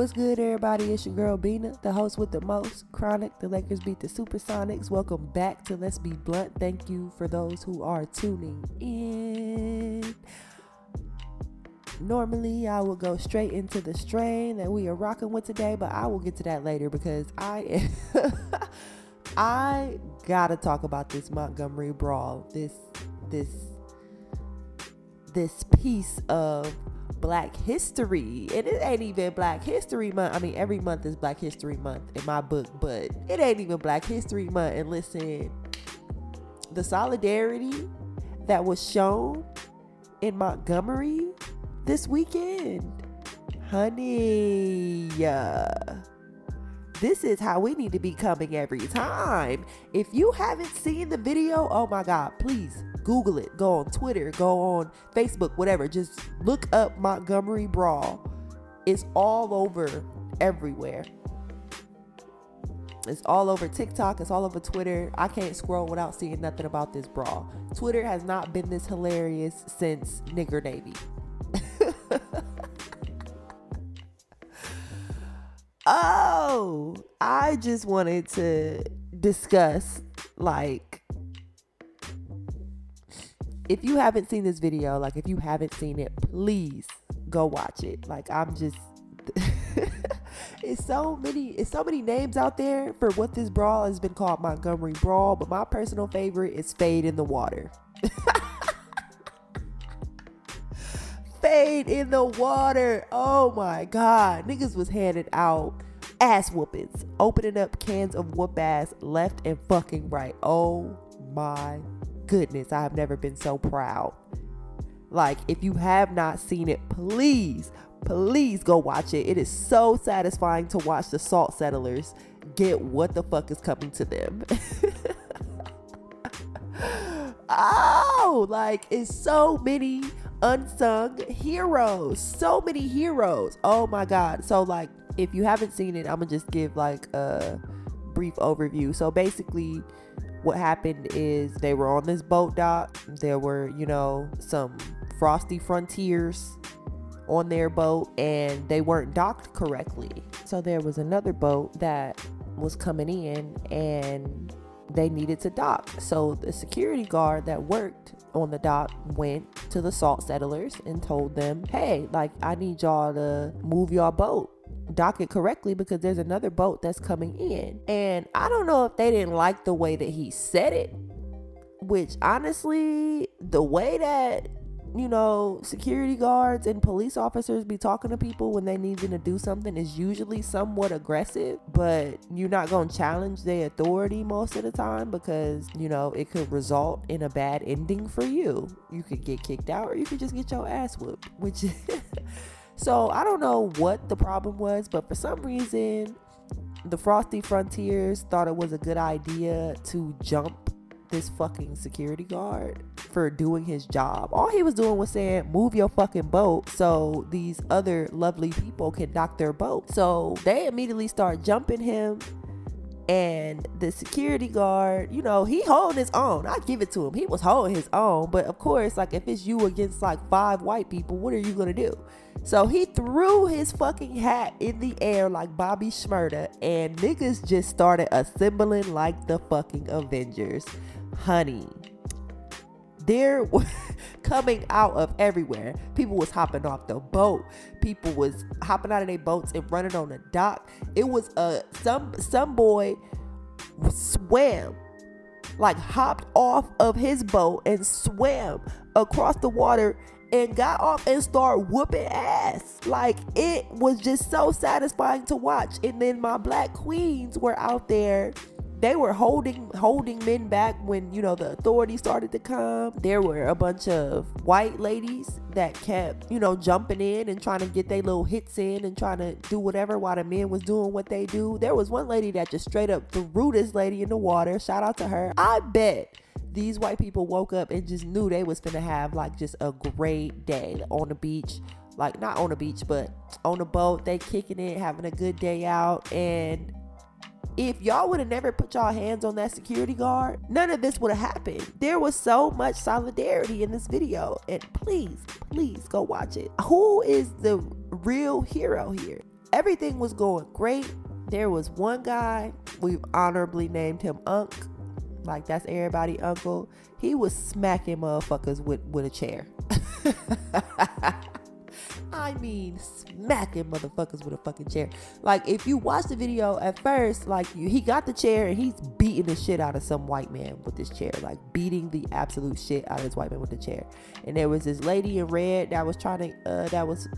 What's good, everybody? It's your girl Beena, the host with the most. Chronic, the Lakers beat the Supersonics. Welcome back to Let's Be Blunt. Thank you for those who are tuning in. Normally, I will go straight into the strain that we are rocking with today, but I will get to that later because I I gotta talk about this Montgomery brawl. This this this piece of Black History. And it ain't even Black History Month. I mean, every month is Black History Month in my book, but it ain't even Black History Month. And listen, the solidarity that was shown in Montgomery this weekend, honey. This is how we need to be coming every time. If you haven't seen the video, oh my God, please Google it. Go on Twitter, go on Facebook, whatever. Just look up Montgomery Brawl. It's all over everywhere. It's all over TikTok. It's all over Twitter. I can't scroll without seeing nothing about this brawl. Twitter has not been this hilarious since Nigger Navy. oh, I just wanted to discuss like if you haven't seen this video, like if you haven't seen it, please go watch it. Like I'm just it's so many it's so many names out there for what this brawl has been called Montgomery Brawl, but my personal favorite is Fade in the Water. Fade in the water. Oh my god. Niggas was handed out ass whoopings, opening up cans of whoop ass left and fucking right. Oh my goodness, I have never been so proud. Like, if you have not seen it, please, please go watch it. It is so satisfying to watch the salt settlers get what the fuck is coming to them. oh, like, it's so many unsung heroes. So many heroes. Oh my God. So, like, if you haven't seen it, I'm gonna just give like a brief overview. So, basically, what happened is they were on this boat dock. There were, you know, some frosty frontiers on their boat and they weren't docked correctly. So there was another boat that was coming in and they needed to dock. So the security guard that worked on the dock went to the salt settlers and told them, hey, like, I need y'all to move your boat dock it correctly because there's mm-hmm. another boat that's coming in. And I don't know if they didn't like the way that he said it, which honestly, the way that you know, security guards and police officers be talking to people when they need them to do something is usually somewhat aggressive, but you're not going to challenge their authority most of the time because, you know, it could result in a bad ending for you. You could get kicked out or you could just get your ass whooped, which So I don't know what the problem was, but for some reason, the Frosty Frontiers thought it was a good idea to jump this fucking security guard for doing his job. All he was doing was saying, move your fucking boat so these other lovely people can dock their boat. So they immediately start jumping him. And the security guard, you know, he holding his own. I give it to him. He was holding his own. But of course, like if it's you against like five white people, what are you gonna do? So he threw his fucking hat in the air like Bobby Shmurda, and niggas just started assembling like the fucking Avengers. Honey, they're coming out of everywhere. People was hopping off the boat. People was hopping out of their boats and running on the dock. It was a some some boy swam like hopped off of his boat and swam across the water and got off and started whooping ass. Like it was just so satisfying to watch. And then my black queens were out there. They were holding holding men back when you know the authorities started to come. There were a bunch of white ladies that kept you know jumping in and trying to get their little hits in and trying to do whatever while the men was doing what they do. There was one lady that just straight up threw this lady in the water. Shout out to her. I bet these white people woke up and just knew they was gonna have like just a great day on the beach like not on the beach but on the boat they kicking it having a good day out and if y'all would have never put y'all hands on that security guard none of this would have happened there was so much solidarity in this video and please please go watch it who is the real hero here everything was going great. There was one guy, we've honorably named him Unc. Like that's everybody uncle. He was smacking motherfuckers with, with a chair. I mean, smacking motherfuckers with a fucking chair. Like, if you watch the video at first, like, he got the chair and he's beating the shit out of some white man with this chair, like, beating the absolute shit out of this white man with the chair. And there was this lady in red that was trying to, uh, that was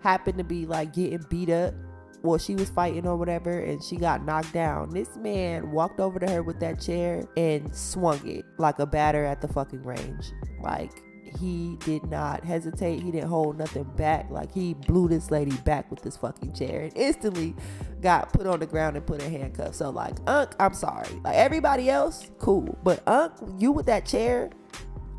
happened to be like getting beat up well, she was fighting or whatever, and she got knocked down. This man walked over to her with that chair and swung it like a batter at the fucking range. Like, he did not hesitate. He didn't hold nothing back. Like, he blew this lady back with this fucking chair and instantly got put on the ground and put in handcuffs. So, like, Unc, I'm sorry. Like, everybody else, cool. But Unc, you with that chair,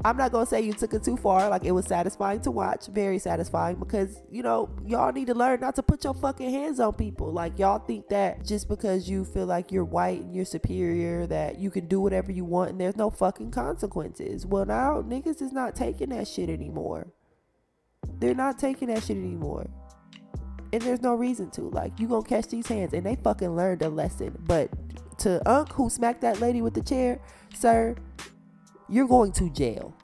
I'm not gonna say you took it too far. Like it was satisfying to watch, very satisfying because you know y'all need to learn not to put your fucking hands on people. Like y'all think that just because you feel like you're white and you're superior, that you can do whatever you want and there's no fucking consequences. Well, now niggas is not taking that shit anymore. They're not taking that shit anymore. And there's no reason to. Like, you gonna catch these hands and they fucking learned a lesson. But to Unc who smacked that lady with the chair, sir, you're going to jail.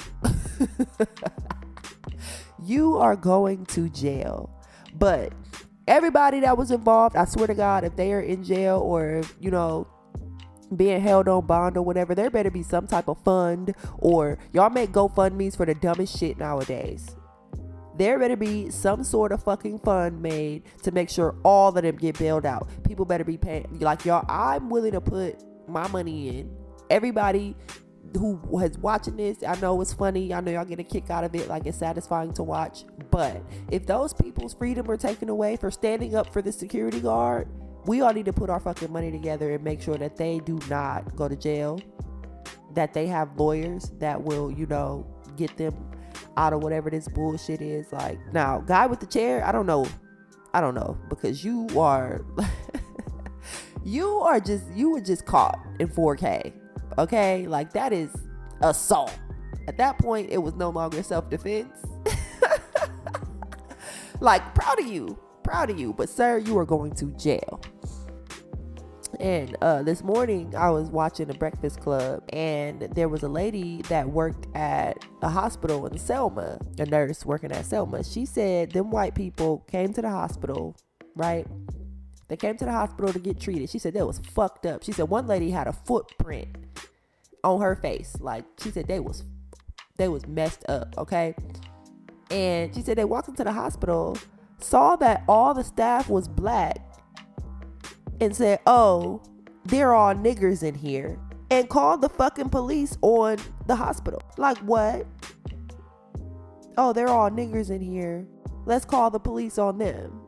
you are going to jail. But everybody that was involved, I swear to God, if they are in jail or, you know, being held on bond or whatever, there better be some type of fund or y'all make GoFundMe's for the dumbest shit nowadays. There better be some sort of fucking fund made to make sure all of them get bailed out. People better be paying. Like, y'all, I'm willing to put my money in. Everybody who was watching this, I know it's funny. I know y'all get a kick out of it. Like it's satisfying to watch. But if those people's freedom are taken away for standing up for the security guard, we all need to put our fucking money together and make sure that they do not go to jail. That they have lawyers that will, you know, get them out of whatever this bullshit is. Like now, guy with the chair, I don't know. I don't know because you are you are just you were just caught in 4K Okay, like that is assault. At that point, it was no longer self defense. like, proud of you, proud of you, but sir, you are going to jail. And uh, this morning, I was watching the Breakfast Club, and there was a lady that worked at a hospital in Selma, a nurse working at Selma. She said them white people came to the hospital, right? They came to the hospital to get treated. She said that was fucked up. She said one lady had a footprint on her face. Like she said they was they was messed up, okay? And she said they walked into the hospital, saw that all the staff was black, and said, Oh, they're all niggers in here. And called the fucking police on the hospital. Like what? Oh, they're all niggers in here. Let's call the police on them.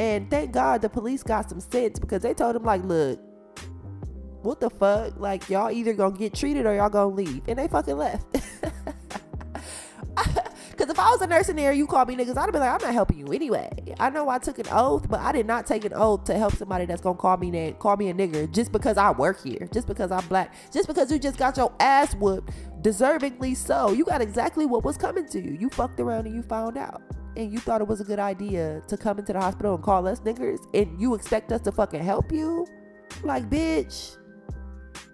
And thank God the police got some sense because they told him, like, look, what the fuck? Like, y'all either gonna get treated or y'all gonna leave. And they fucking left. I was a nurse in there, you call me niggas, I'd be like, I'm not helping you anyway. I know I took an oath, but I did not take an oath to help somebody that's gonna call me na- call me a nigger just because I work here, just because I'm black, just because you just got your ass whooped, deservingly so. You got exactly what was coming to you. You fucked around and you found out and you thought it was a good idea to come into the hospital and call us niggers and you expect us to fucking help you? Like, bitch,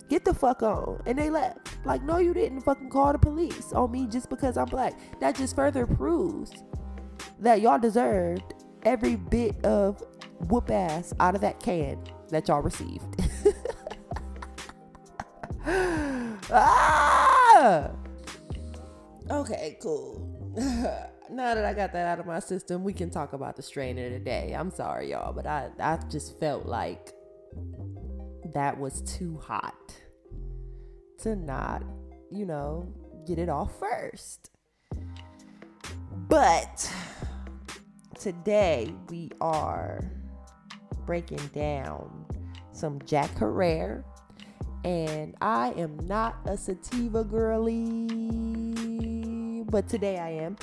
get the fuck on. And they left. Like, no, you didn't fucking call the police on me just because I'm black. That just further proves that y'all deserved every bit of whoop ass out of that can that y'all received. ah! Okay, cool. now that I got that out of my system, we can talk about the strain of the day. I'm sorry, y'all, but I, I just felt like that was too hot to not, you know, get it off first. But today we are breaking down some Jack Herer. And I am not a sativa girly, but today I am.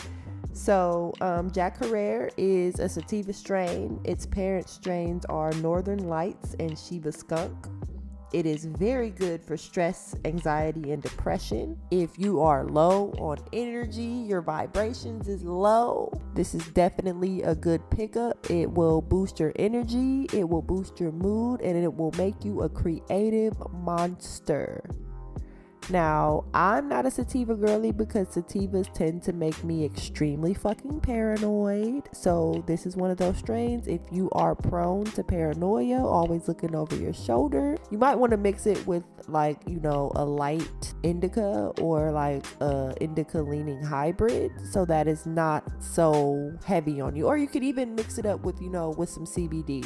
So, um, Jack Herer is a sativa strain. Its parent strains are Northern Lights and Shiva Skunk. It is very good for stress, anxiety, and depression. If you are low on energy, your vibrations is low, this is definitely a good pickup. It will boost your energy, it will boost your mood, and it will make you a creative monster. Now, I'm not a sativa girly because sativas tend to make me extremely fucking paranoid. So, this is one of those strains. If you are prone to paranoia, always looking over your shoulder, you might want to mix it with, like, you know, a light indica or like a indica leaning hybrid so that it's not so heavy on you. Or you could even mix it up with, you know, with some CBD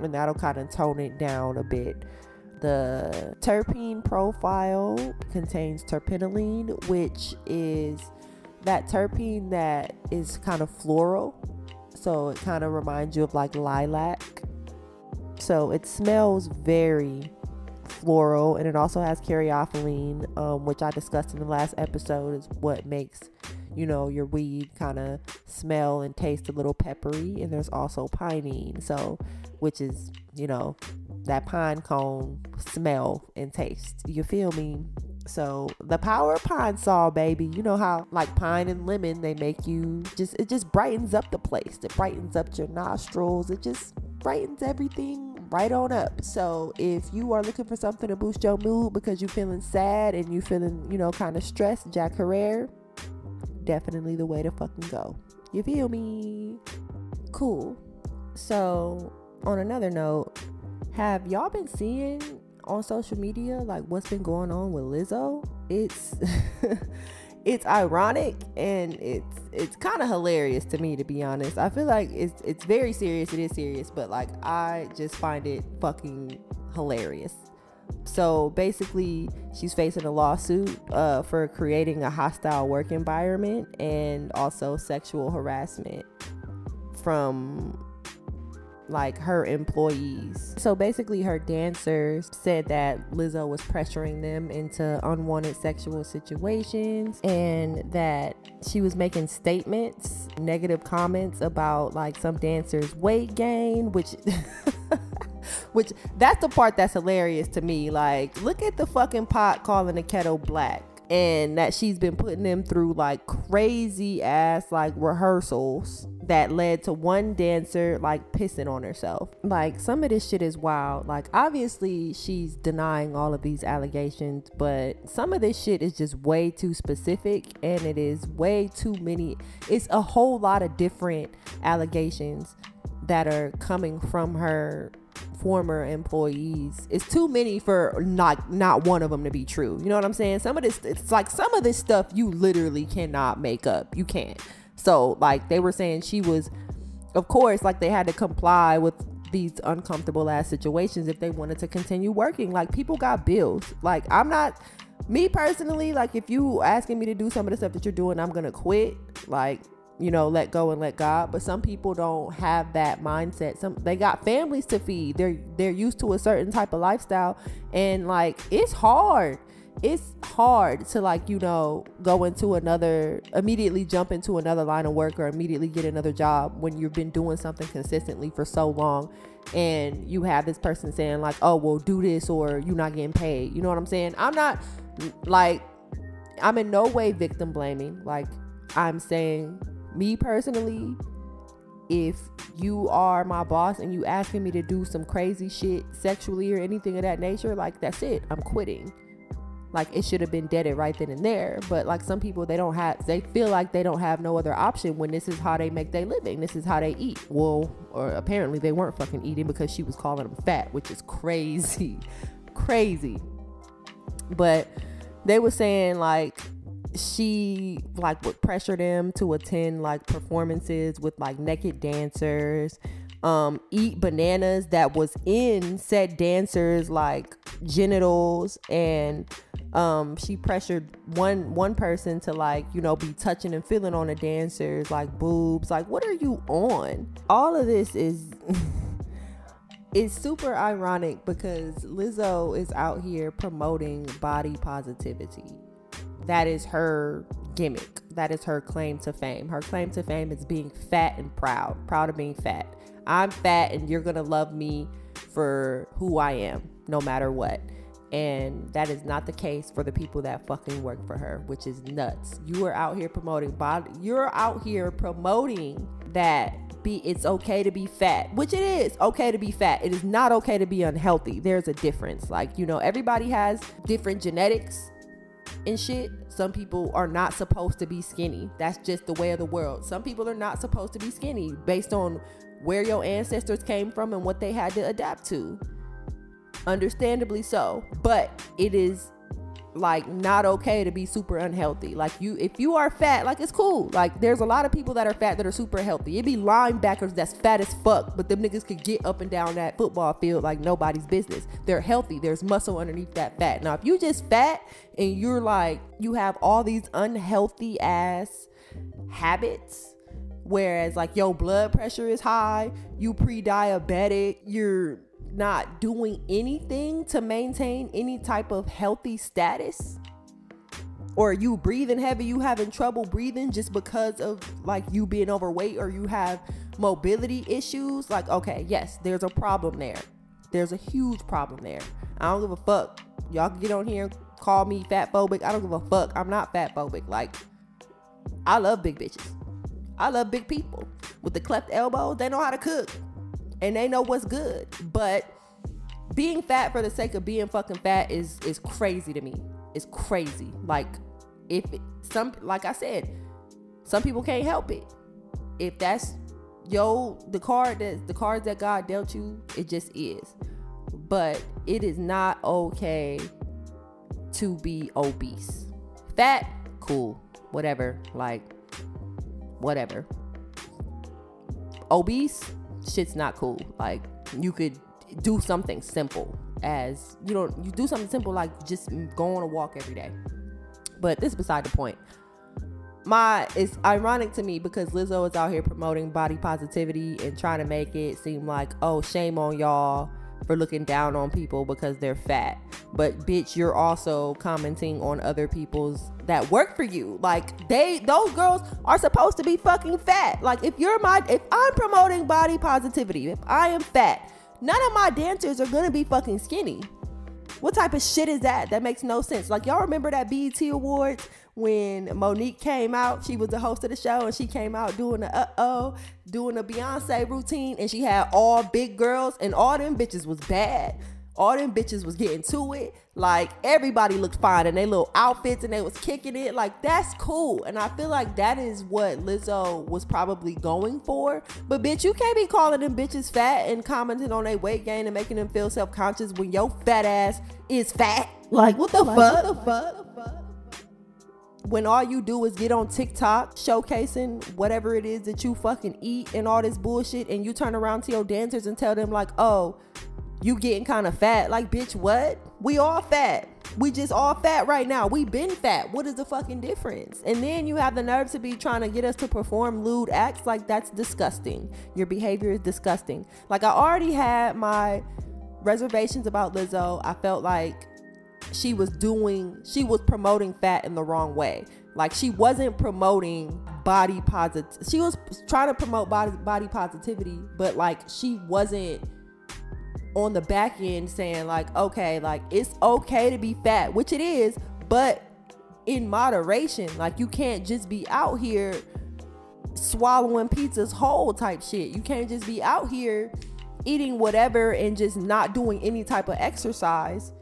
and that'll kind of tone it down a bit. The terpene profile contains terpinolene, which is that terpene that is kind of floral. So it kind of reminds you of like lilac. So it smells very floral and it also has caryophyllene, um, which I discussed in the last episode, is what makes you know your weed kind of smell and taste a little peppery. And there's also pinene, so which is you know that pine cone smell and taste. You feel me? So the power of Pine-Sol, baby. You know how like pine and lemon, they make you just it just brightens up the place. It brightens up your nostrils. It just brightens everything right on up. So if you are looking for something to boost your mood because you're feeling sad and you're feeling, you know, kind of stressed, Jack Herer, definitely the way to fucking go. You feel me? Cool. So on another note, have y'all been seeing on social media like what's been going on with Lizzo? It's it's ironic and it's it's kind of hilarious to me to be honest. I feel like it's it's very serious. It is serious, but like I just find it fucking hilarious. So basically, she's facing a lawsuit uh, for creating a hostile work environment and also sexual harassment from like her employees. So basically, her dancers said that Lizzo was pressuring them into unwanted sexual situations and that she was making statements, negative comments about like some dancers' weight gain, which. which that's the part that's hilarious to me. Like, look at the fucking pot calling the kettle black and that she's been putting them through like crazy ass like rehearsals that led to one dancer like pissing on herself. Like some of this shit is wild. Like obviously she's denying all of these allegations, but some of this shit is just way too specific and it is way too many. It's a whole lot of different allegations that are coming from her former employees. It's too many for not not one of them to be true. You know what I'm saying? Some of this it's like some of this stuff you literally cannot make up. You can't. So like they were saying she was of course like they had to comply with these uncomfortable ass situations if they wanted to continue working. Like people got bills. Like I'm not me personally, like if you asking me to do some of the stuff that you're doing, I'm gonna quit. Like you know let go and let god but some people don't have that mindset. Some they got families to feed. They're they're used to a certain type of lifestyle. And like it's hard. It's hard to like you know go into another immediately jump into another line of work or immediately get another job when you've been doing something consistently for so long and you have this person saying like oh well do this or you're not getting paid. You know what i'm saying? I'm not like i'm in no way victim blaming. Like i'm saying me personally, if you are my boss and you asking me to do some crazy shit sexually or anything of that nature, like that's it. I'm quitting. Like it should have been deaded right then and there. But like some people they don't have they feel like they don't have no other option when this is how they make their living. This is how they eat. Well, or apparently they weren't fucking eating because she was calling them fat, which is crazy. crazy. But they were saying like she like would pressure them to attend like performances with like naked dancers um eat bananas that was in said dancers like genitals. And um she pressured one one person to like you know be touching and feeling on the dancers like boobs. Like what are you on? All of this is it's super ironic because Lizzo is out here promoting body positivity that is her gimmick. That is her claim to fame. Her claim to fame is being fat and proud, proud of being fat. I'm fat and you're going to love me for who I am, no matter what. And that is not the case for the people that fucking work for her, which is nuts. You are out here promoting body, you're out here promoting that be it's okay to be fat, which it is okay to be fat. It is not okay to be unhealthy. There's a difference. Like, you know, everybody has different genetics and shit. Some people are not supposed to be skinny. That's just the way of the world. Some people are not supposed to be skinny based on where your ancestors came from and what they had to adapt to. Understandably so. But it is like not okay to be super unhealthy. Like you if you are fat, like it's cool. Like there's a lot of people that are fat that are super healthy. It'd be linebackers that's fat as fuck, but them niggas could get up and down that football field like nobody's business. They're healthy. There's muscle underneath that fat. Now if you just fat and you're like you have all these unhealthy ass habits whereas like your blood pressure is high, you pre-diabetic, you're not doing anything to maintain any type of healthy status? Or you breathing heavy you having trouble breathing just because of like you being overweight or you have mobility issues? Like okay yes there's a problem there. There's a huge problem there. I don't give a fuck. Y'all can get on here and call me fat phobic. I don't give a fuck. I'm not fat phobic. Like i love big bitches. I love big people with the cleft elbows they know how to cook and they know what's good. But being fat for the sake of being fucking fat is is crazy to me. It's crazy. Like if it, some like I said, some people can't help it. If that's yo the card that the cards that God dealt you, it just is. But it is not okay to be obese. Fat, cool, whatever, like whatever. Obese, shit's not cool. Like you could do something simple as you know you do something simple like just go on a walk every day. But this is beside the point. My it's ironic to me because Lizzo is out here promoting body positivity and trying to make it seem like oh shame on y'all for looking down on people because they're fat. But bitch, you're also commenting on other people's that work for you. Like they those girls are supposed to be fucking fat. Like if you're my if I'm promoting body positivity, if I am fat, none of my dancers are gonna be fucking skinny. What type of shit is that? That makes no sense. Like y'all remember that BET Awards when Mo'Nique came out? She was the host of the show and she came out doing the uh oh, doing a Beyonce routine, and she had all big girls, and all them bitches was bad all them bitches was getting to it. Like everybody looked fine in their little outfits and they was kicking it. Like that's cool. And I feel like that is what Lizzo was probably going for. But bitch, you can't be calling them bitches fat and commenting on their weight gain and making them feel self-conscious when your fat ass is fat. Like what the like, fuck? What the fuck? When all you do is get on TikTok showcasing whatever it is that you fucking eat and all this bullshit, and you turn around to your dancers and tell them, like, oh, you getting kind of fat. Like, bitch, what? We all fat. We just all fat right now. We been fat. What is the fucking difference? And then you have the nerve to be trying to get us to perform lewd acts. Like, that's disgusting. Your behavior is disgusting. Like, I already had my reservations about Lizzo. I felt like she was doing, she was promoting fat in the wrong way. Like, she wasn't promoting body positive. She was trying to promote body, body positivity, but like, she wasn't on the back end saying like okay like it's okay to be fat which it is but in moderation like you can't just be out here swallowing pizzas whole type shit you can't just be out here eating whatever and just not doing any type of exercise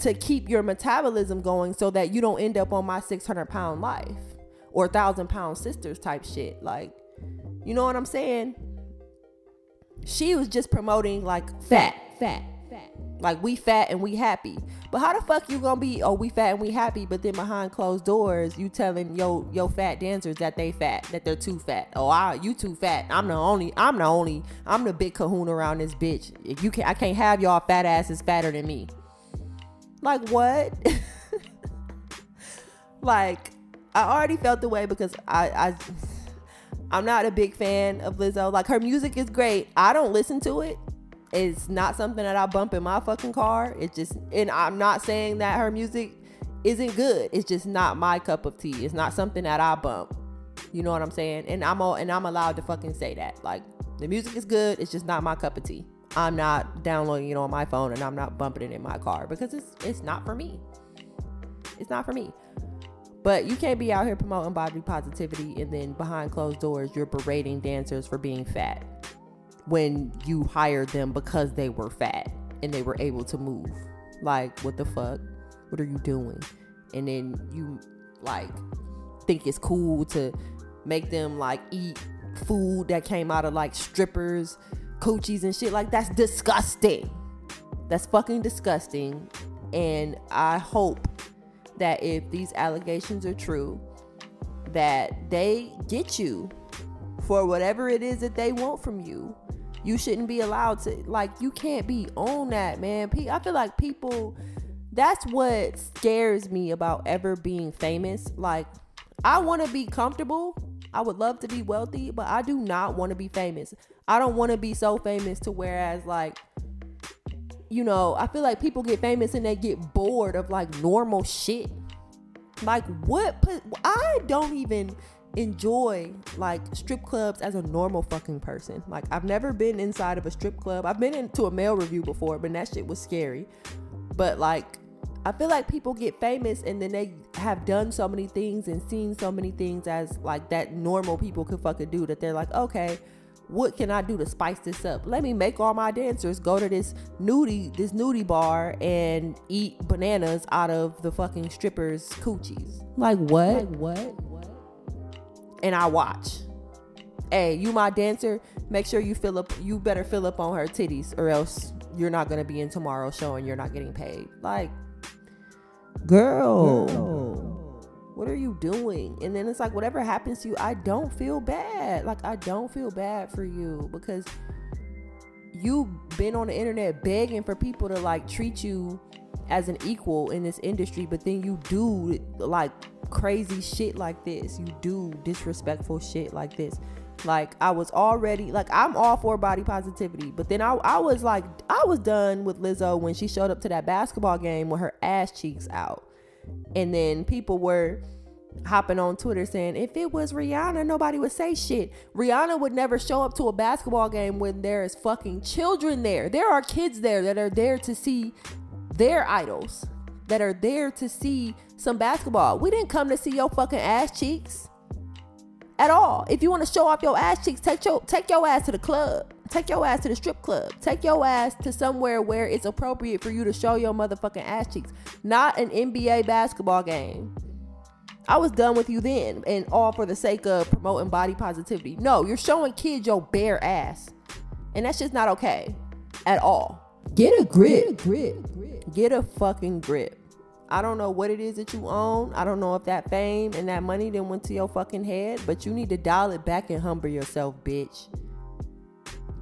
to keep your metabolism going so that you don't end up on my 600 pound life or thousand pound sisters type shit like you know what i'm saying she was just promoting like fat, fat, fat. Like we fat and we happy. But how the fuck you gonna be, oh, we fat and we happy, but then behind closed doors, you telling yo yo fat dancers that they fat, that they're too fat. Oh, I, you too fat. I'm the only, I'm the only, I'm the big kahuna around this bitch. If you can I can't have y'all fat asses fatter than me. Like what? like I already felt the way because I I I'm not a big fan of Lizzo. Like her music is great. I don't listen to it. It's not something that I bump in my fucking car. It's just and I'm not saying that her music isn't good. It's just not my cup of tea. It's not something that I bump. You know what I'm saying? And I'm all and I'm allowed to fucking say that. Like the music is good. It's just not my cup of tea. I'm not downloading it on my phone and I'm not bumping it in my car because it's it's not for me. It's not for me. But you can't be out here promoting body positivity and then behind closed doors you're berating dancers for being fat when you hired them because they were fat and they were able to move. Like, what the fuck? What are you doing? And then you like think it's cool to make them like eat food that came out of like strippers, coochies and shit. Like that's disgusting. That's fucking disgusting. And I hope that if these allegations are true, that they get you for whatever it is that they want from you. You shouldn't be allowed to like you can't be on that, man. I feel like people that's what scares me about ever being famous. Like I want to be comfortable. I would love to be wealthy, but I do not want to be famous. I don't want to be so famous to whereas like you know, I feel like people get famous and they get bored of like normal shit. Like what I don't even enjoy like strip clubs as a normal fucking person. Like I've never been inside of a strip club. I've been into a male revue before, but that shit was scary. But like I feel like people get famous and then they have done so many things and seen so many things as like that normal people could fucking do that they're like, okay, what can I do to spice this up? Let me make all my dancers go to this nudie this nudie bar and eat bananas out of the fucking strippers' coochies. Like what? Like what? What? And I watch. Hey, you my dancer, make sure you fill up you better fill up on her titties or else you're not gonna be in tomorrow's show and you're not getting paid. Like girl. girl what are you doing? And then it's like, whatever happens to you, I don't feel bad. Like, I don't feel bad for you because you've been on the internet begging for people to like treat you as an equal in this industry, but then you do like crazy shit like this. You do disrespectful shit like this. Like I was already like I'm all for body positivity, but then I I was like I was done with Lizzo when she showed up to that basketball game with her ass cheeks out. And then people were hopping on Twitter saying, if it was Rihanna, nobody would say shit. Rihanna would never show up to a basketball game when there is fucking children there. There are kids there that are there to see their idols, that are there to see some basketball. We didn't come to see your fucking ass cheeks at all. If you want to show off your ass cheeks, take your take your ass to the club. Take your ass to the strip club. Take your ass to somewhere where it's appropriate for you to show your motherfucking ass cheeks. Not an NBA basketball game. I was done with you then and all for the sake of promoting body positivity. No, you're showing kids your bare ass. And that's just not okay at all. Get a grip. Get a grip. Get a fucking grip. I don't know what it is that you own. I don't know if that fame and that money then went to your fucking head, but you need to dial it back and humble yourself, bitch.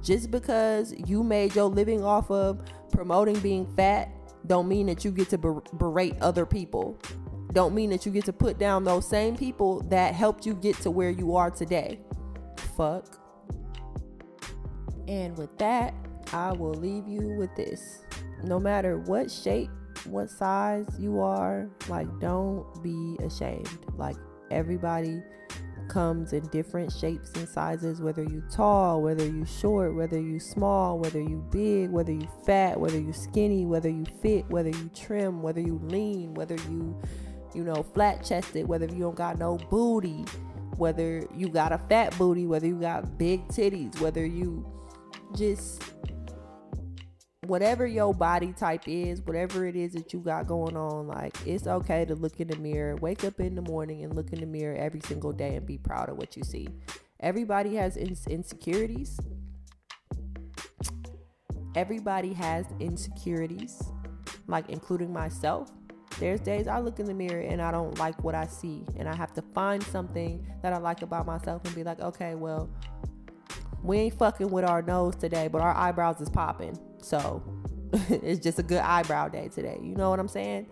Just because you made your living off of promoting being fat don't mean that you get to ber- berate other people. Don't mean that you get to put down those same people that helped you get to where you are today. Fuck. And with that, I will leave you with this. No matter what shape, what size you are, like don't be ashamed. Like everybody comes in different shapes and sizes whether you tall whether you short whether you small whether you big whether you fat whether you skinny whether you fit whether you trim whether you lean whether you you know flat chested whether you don't got no booty whether you got a fat booty whether you got big titties whether you just whatever your body type is, whatever it is that you got going on, like it's okay to look in the mirror, wake up in the morning and look in the mirror every single day and be proud of what you see. Everybody has insecurities. Everybody has insecurities, like including myself. There's days I look in the mirror and I don't like what I see, and I have to find something that I like about myself and be like, okay, well, we ain't fucking with our nose today, but our eyebrows is popping. So it's just a good eyebrow day today. You know what I'm saying?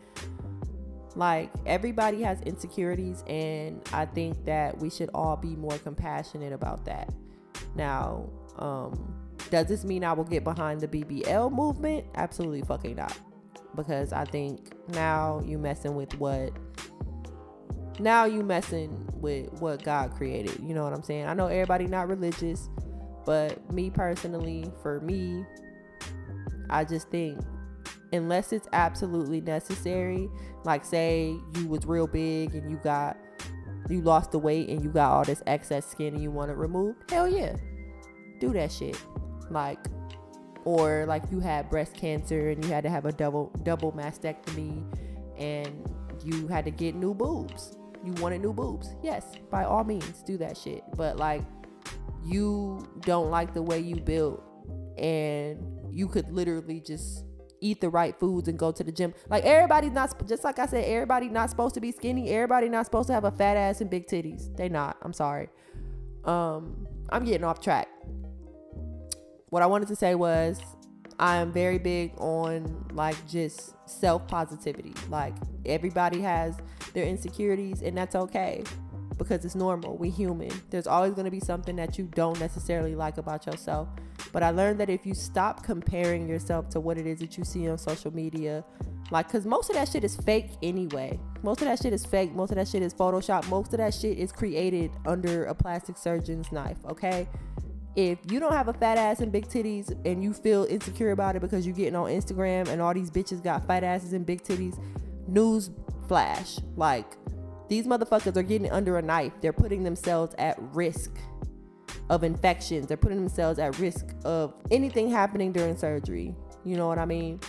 Like everybody has insecurities, and I think that we should all be more compassionate about that. Now, um, does this mean I will get behind the BBL movement? Absolutely fucking not. Because I think now you messing with what now you messing with what God created. You know what I'm saying? I know everybody not religious, but me personally, for me, I just think unless it's absolutely necessary, like say you was real big and you got you lost the weight and you got all this excess skin and you want to remove, hell yeah. Do that shit. Like or like you had breast cancer and you had to have a double double mastectomy and you had to get new boobs. You wanted new boobs. Yes, by all means do that shit. But like you don't like the way you built and you could literally just eat the right foods and go to the gym. Like everybody's not just like I said, everybody not supposed to be skinny. Everybody not supposed to have a fat ass and big titties. They not. I'm sorry. Um, I'm getting off track. What I wanted to say was I am very big on like just self positivity. Like everybody has their insecurities and that's okay because it's normal. We human. There's always going to be something that you don't necessarily like about yourself. But I learned that if you stop comparing yourself to what it is that you see on social media, like, cause most of that shit is fake anyway. Most of that shit is fake. Most of that shit is Photoshop. Most of that shit is created under a plastic surgeon's knife, okay? If you don't have a fat ass and big titties and you feel insecure about it because you're getting on Instagram and all these bitches got fat asses and big titties, news flash. Like, these motherfuckers are getting under a knife. They're putting themselves at risk of infections. They're putting themselves at risk of anything happening during surgery. You know what I mean?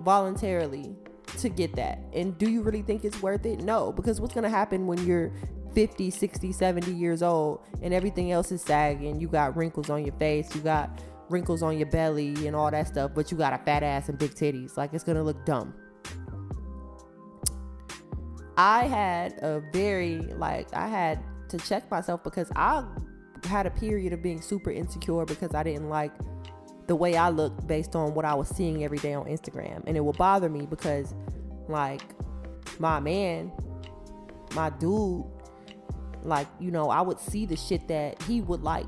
Voluntarily to get that. And do you really think it's worth it? No, because what's going to happen when you're 50, 60, 70 years old and everything else is sagging? You got wrinkles on your face, you got wrinkles on your belly and all that stuff, but you got a fat ass and big titties. Like it's going to look dumb. I had a very like I had to check myself because I had a period of being super insecure because I didn't like the way I looked based on what I was seeing every day on Instagram. And it would bother me because like my man, my dude, like, you know, I would see the shit that he would like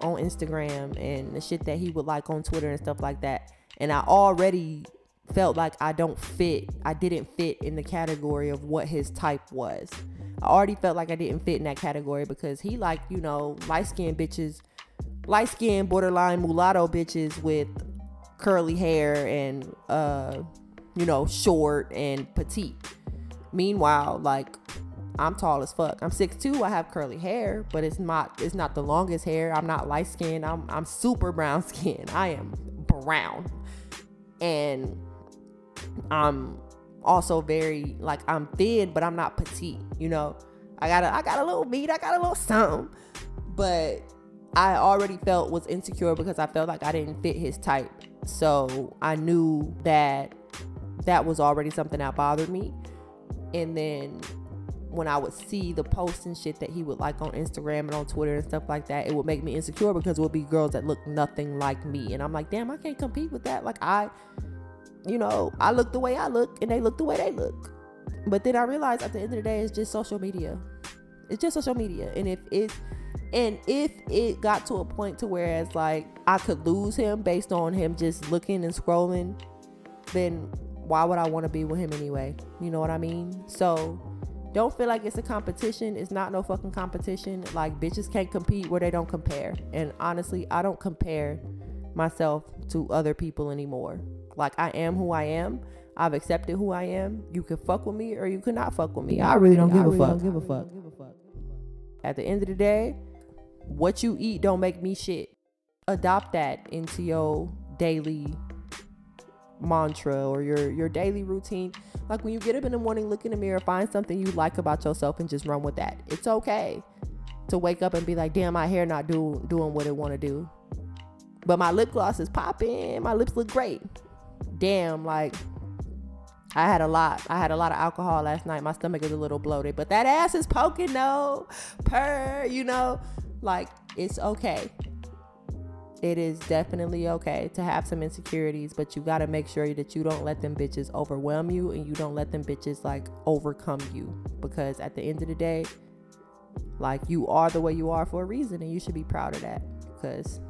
on Instagram and the shit that he would like on Twitter and stuff like that. And I already felt like I don't fit, I didn't fit in the category of what his type was. I already felt like I didn't fit in that category because he like, you know, light skinned bitches, light skinned borderline mulatto bitches with curly hair and uh, you know, short and petite. Meanwhile, like I'm tall as fuck. I'm 6'2, I have curly hair, but it's not it's not the longest hair. I'm not light skinned. I'm I'm super brown skin. I am brown. And I'm also very like I'm thin, but I'm not petite. You know, I got a I got a little meat, I got a little something, but I already felt was insecure because I felt like I didn't fit his type. So I knew that that was already something that bothered me. And then when I would see the posts and shit that he would like on Instagram and on Twitter and stuff like that, it would make me insecure because it would be girls that look nothing like me. And I'm like, damn, I can't compete with that. Like I you know, I look the way I look and they look the way they look. But then I realized at the end of the day, it's just social media. It's just social media. And if it, and if it got to a point to where it's like I could lose him based on him just looking and scrolling, then why would I want to be with him anyway? You know what I mean? So don't feel like it's a competition. It's not no fucking competition. Like bitches can't compete where they don't compare. And honestly, I don't compare myself to other people anymore. Like I am who I am. I've accepted who I am. You can fuck with me or you cannot fuck with me. I really don't give, really a, fuck. Don't give a fuck. At the end of the day, what you eat don't make me shit. Adopt that into your daily mantra or your your daily routine. Like when you get up in the morning, look in the mirror, find something you like about yourself and just run with that. It's okay to wake up and be like, "Damn, my hair not do, doing what it want to do." But my lip gloss is popping. My lips look great damn, like I had a lot. I had a lot of alcohol last night. My stomach is a little bloated, but that ass is poking no per, you know, like it's okay. It is definitely okay to have some insecurities, but you got to make sure that you don't let them bitches overwhelm you and you don't let them bitches like overcome you because at the end of the day, like you are the way you are for a reason and you should be proud of that because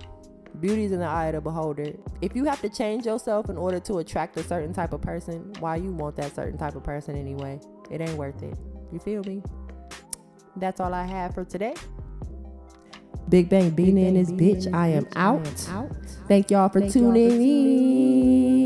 Beauty's in the eye of the beholder. If you have to change yourself in order to attract a certain type of person, why you want that certain type of person anyway? It ain't worth it. You feel me? That's all I have for today. Big Bank Beena in this bitch. I am out. Thank y'all for tuning in.